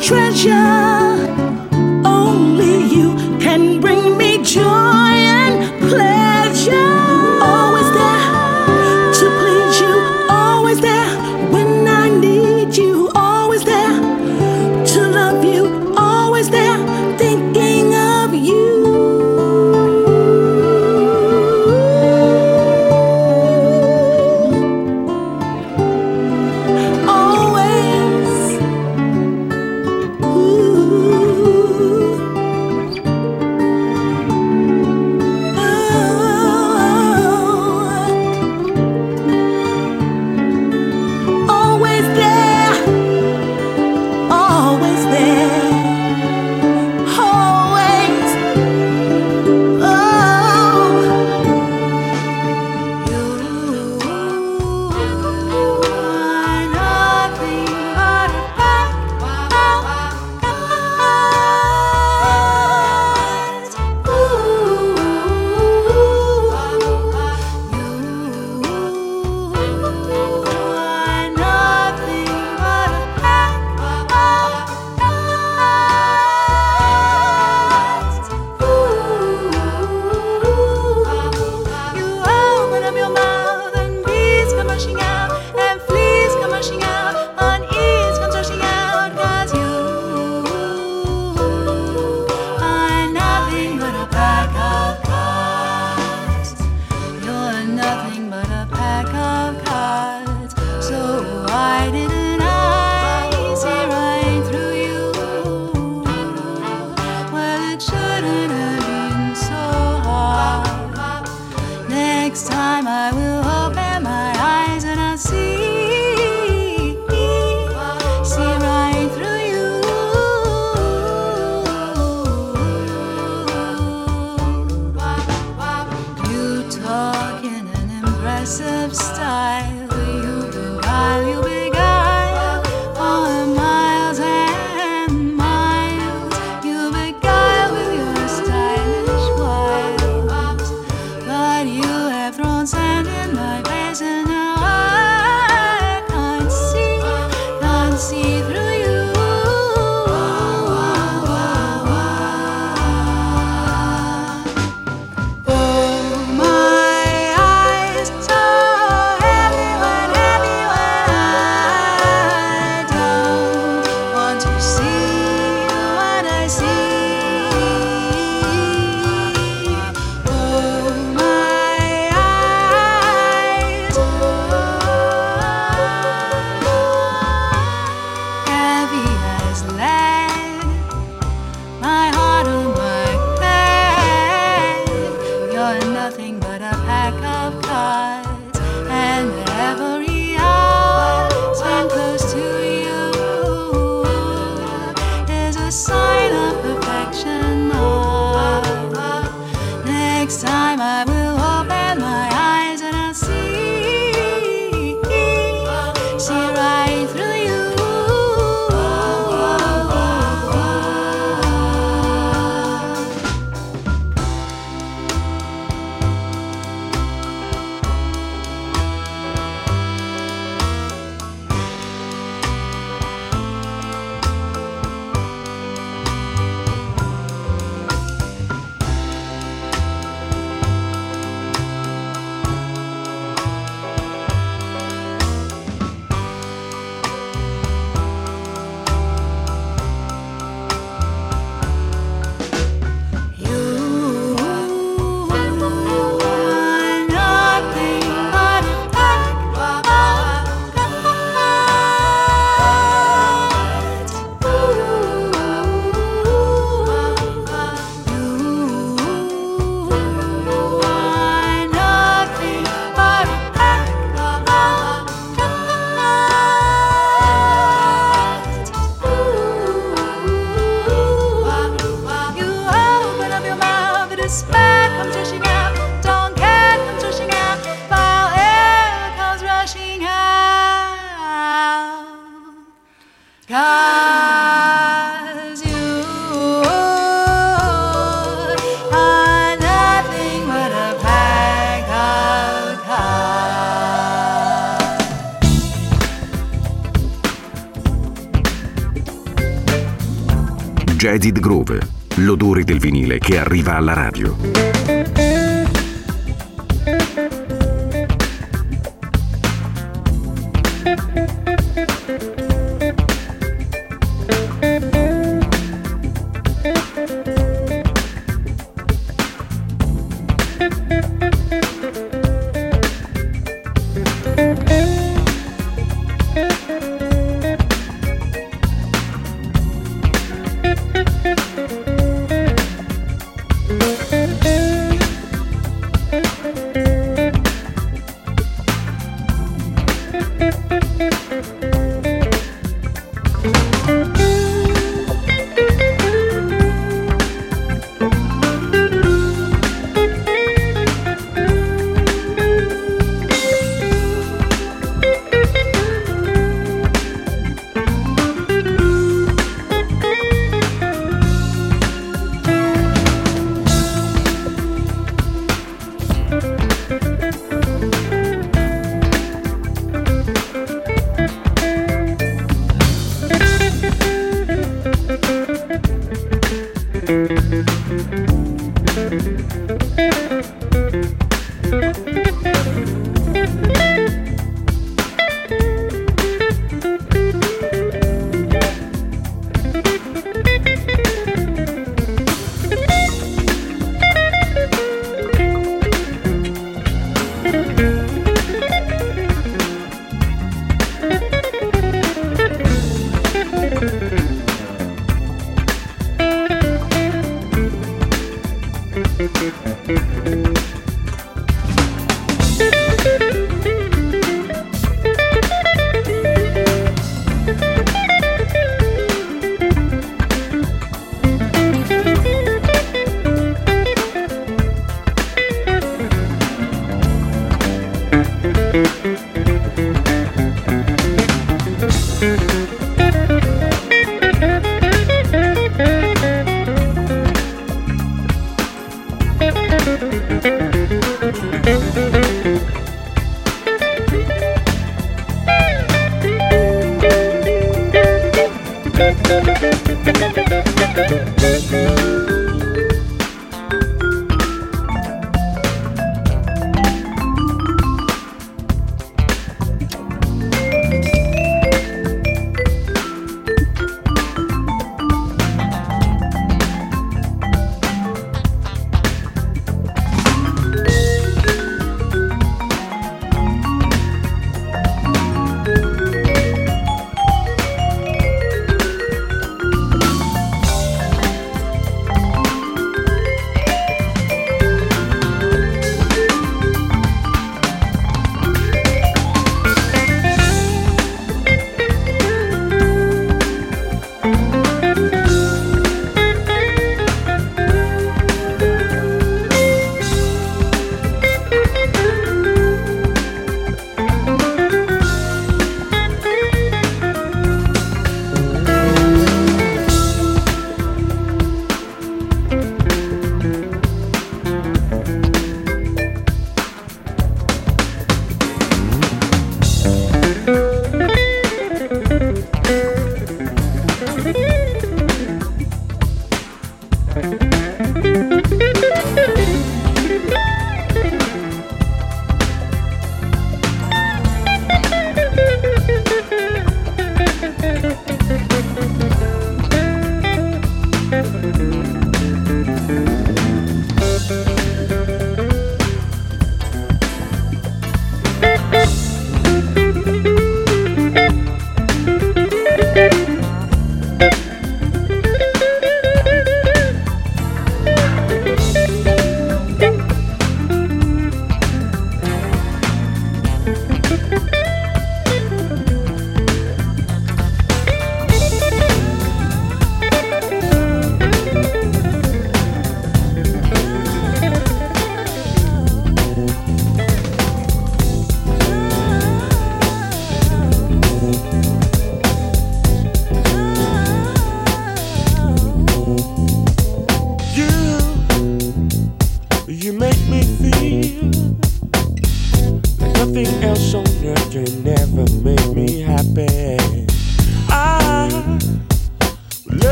treasure. Only you can bring me joy. Jaded Groove, l'odore del vinile che arriva alla radio.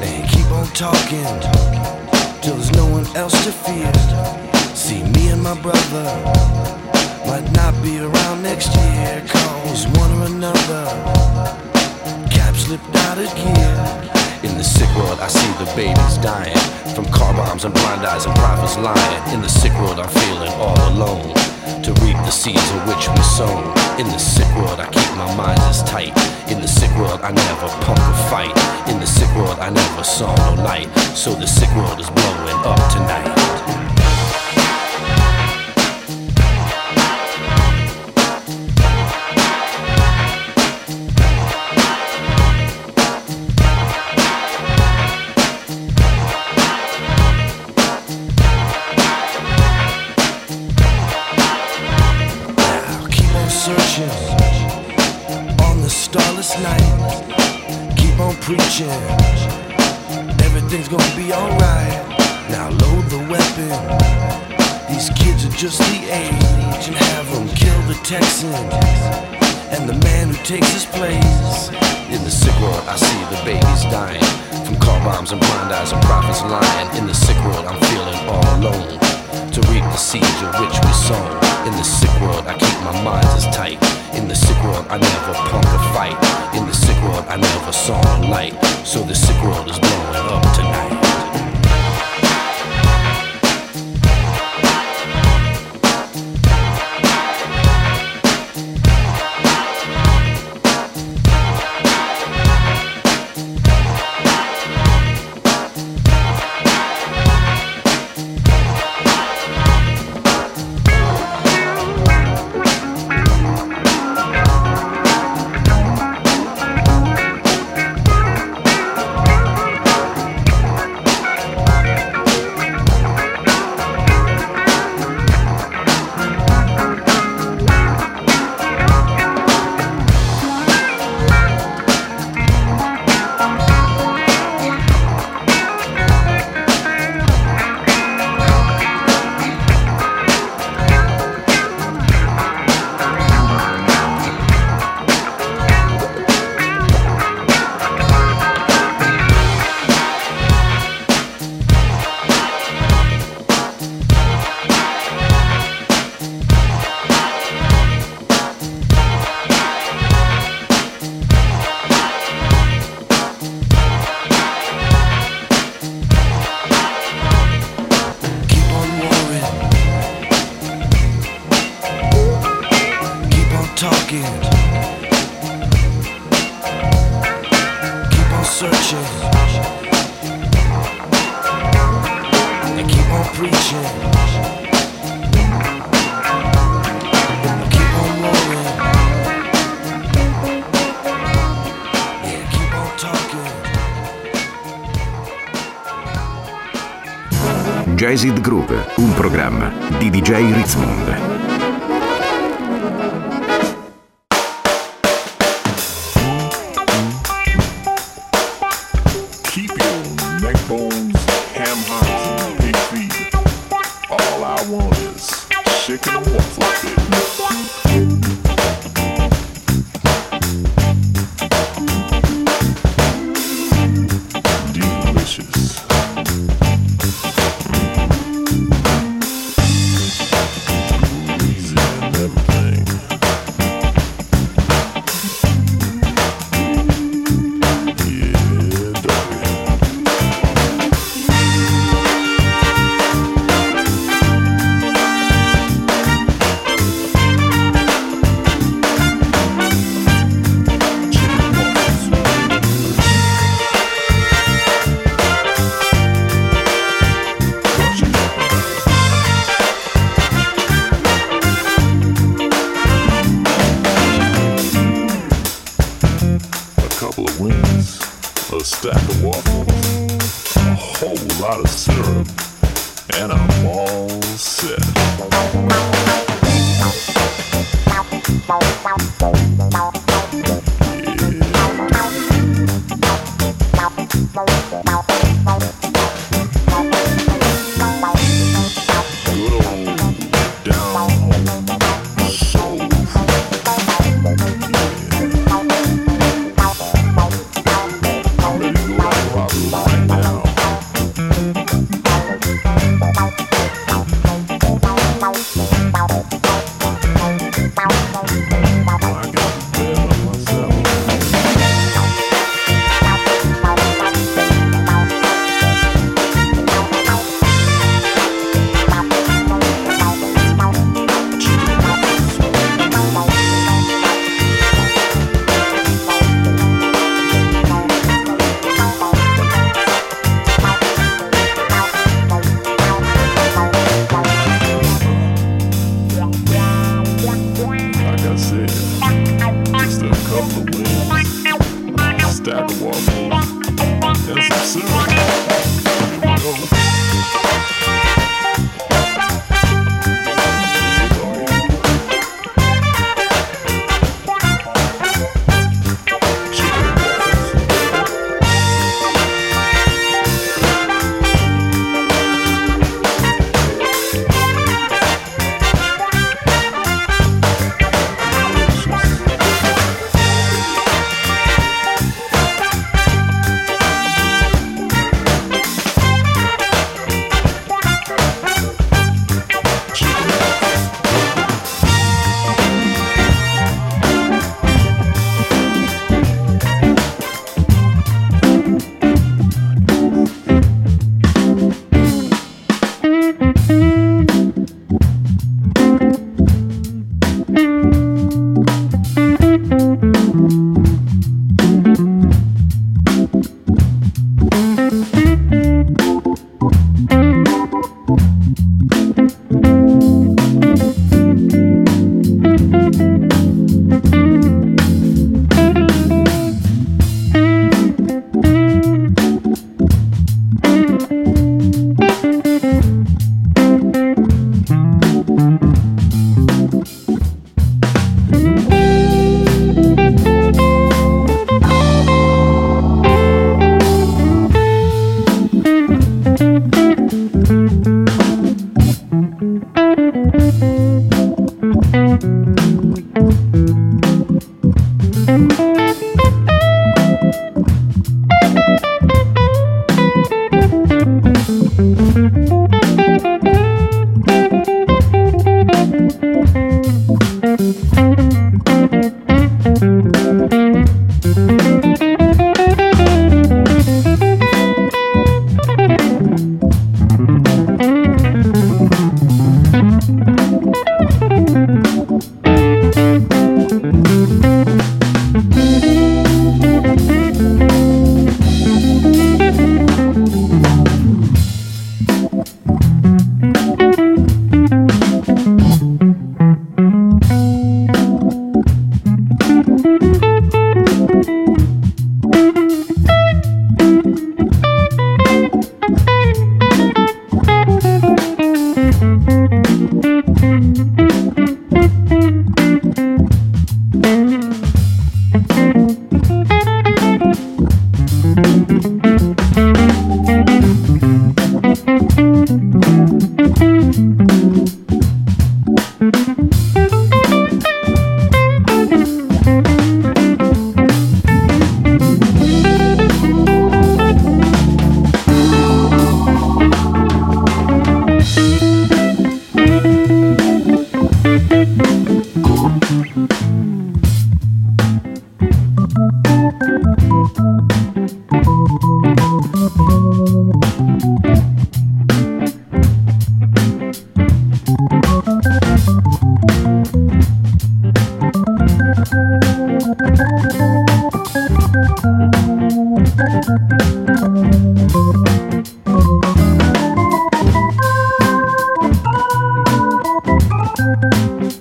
And keep on talking till there's no one else to fear. See, me and my brother might not be around next year, cause one or another slipped out gear. In the sick world, I see the babies dying from car bombs and blind eyes and prophets lying. In the sick world, I'm feeling all alone to reap the seeds of which we sown. In the sick world, I keep my mind as tight. In the sick world, I never punk a fight. In the sick world, I never saw no light. So the sick world is blowing up tonight. Just the age and have them kill the Texan and the man who takes his place. In the sick world, I see the babies dying from car bombs and blind eyes and prophets lying. In the sick world, I'm feeling all alone to reap the seeds of which we sown. In the sick world, I keep my mind as tight. In the sick world, I never punk a fight. In the sick world, I never saw no light. So the sick world is blowing up tonight. Jazz It Groove, un programma di DJ Ritzmond.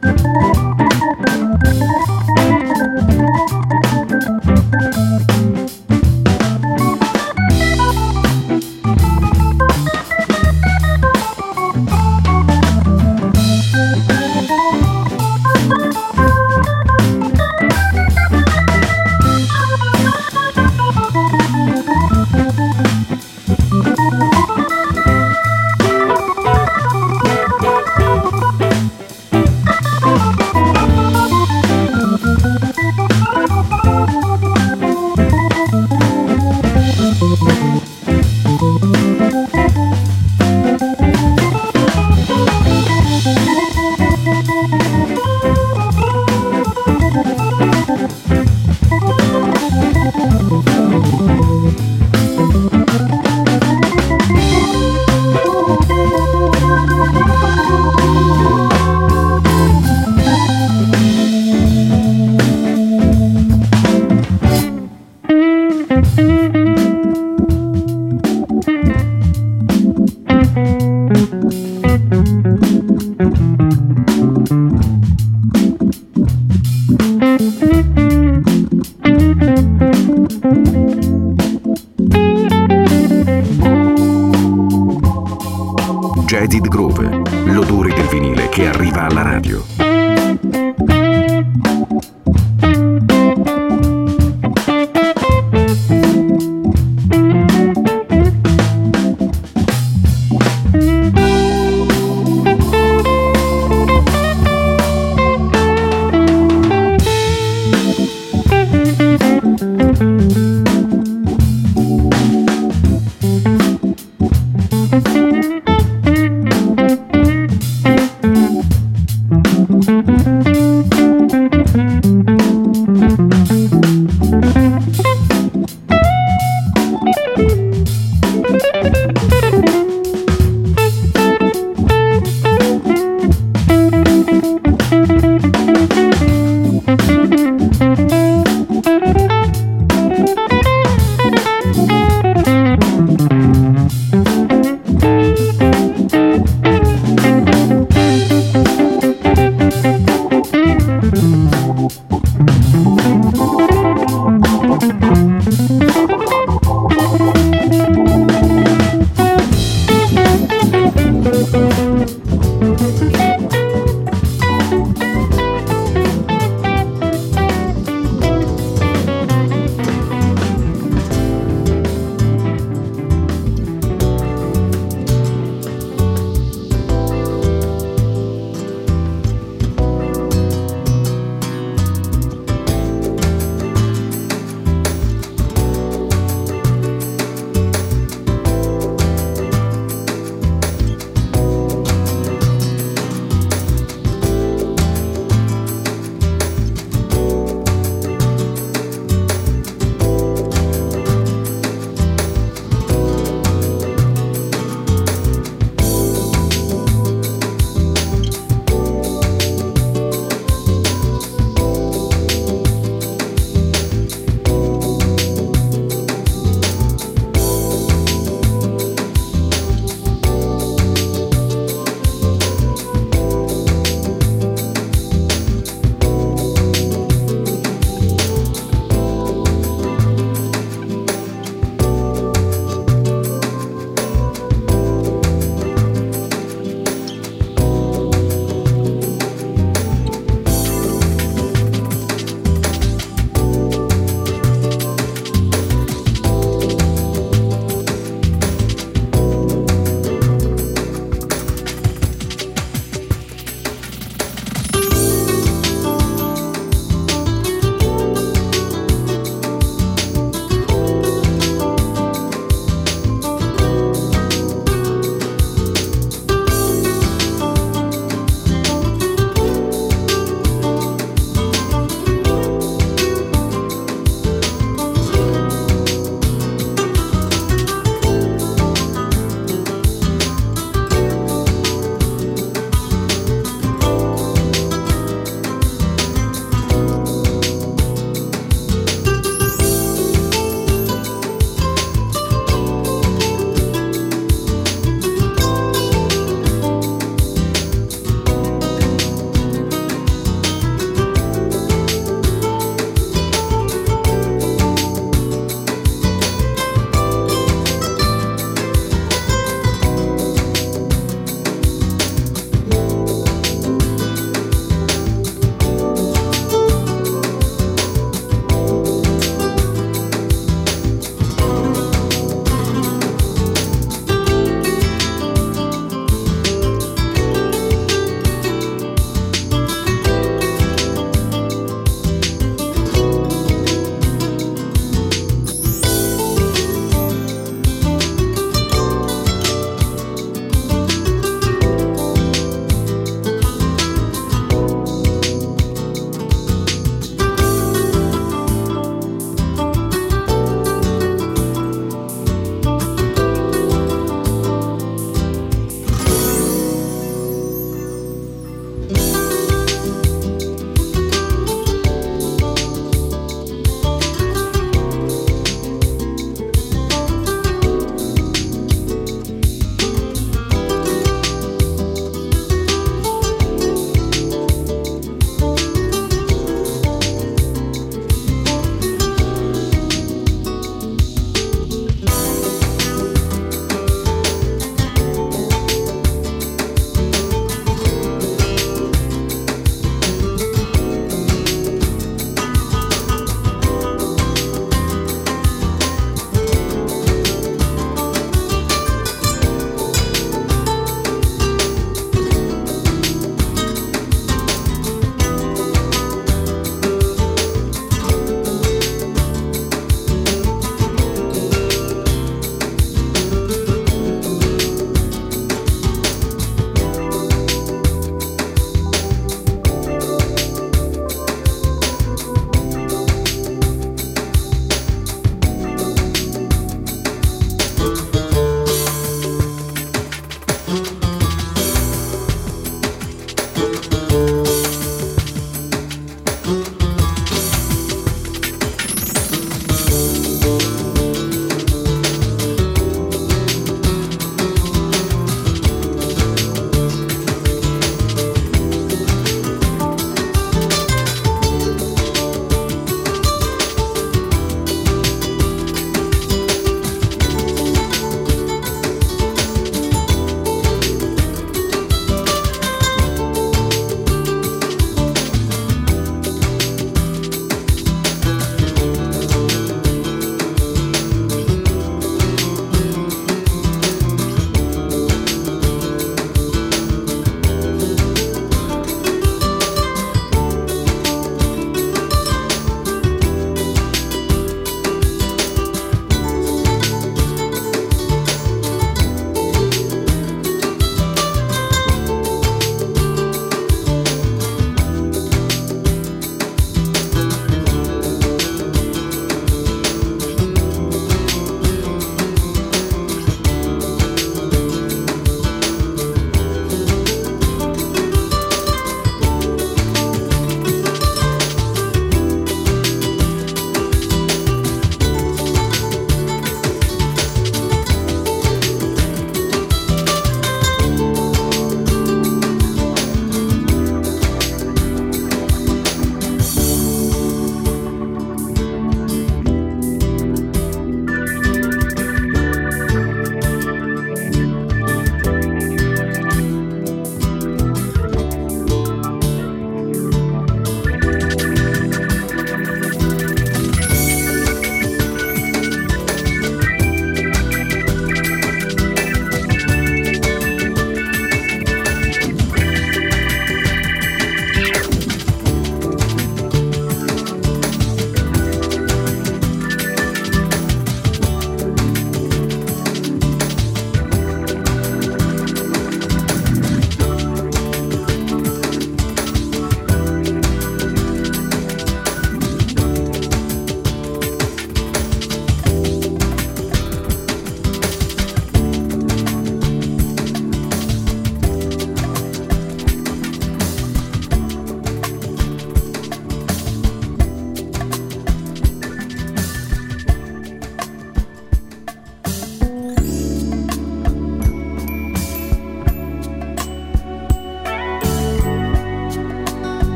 Thank you.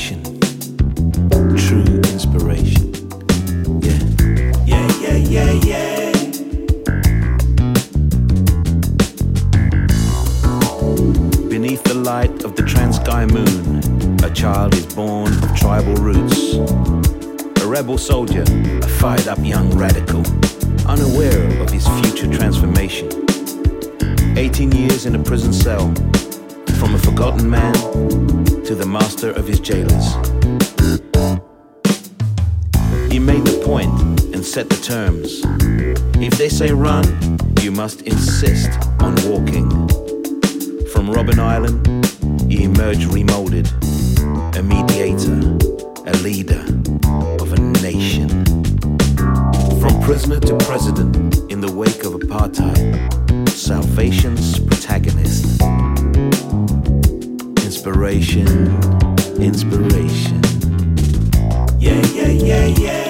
Inspiration, true inspiration. Yeah, yeah, yeah, yeah, yeah. Beneath the light of the Transkei moon, a child is born of tribal roots. A rebel soldier, a fired up young radical, unaware of his future transformation. 18 years in a prison cell, from a forgotten man to the master of his jailers. He made the point and set the terms. If they say run, you must insist on walking. From Robben Island, he emerged remolded, a mediator, a leader of a nation. From prisoner to president in the wake of apartheid, salvation's protagonist. Inspiration, inspiration. Yeah, yeah, yeah, yeah.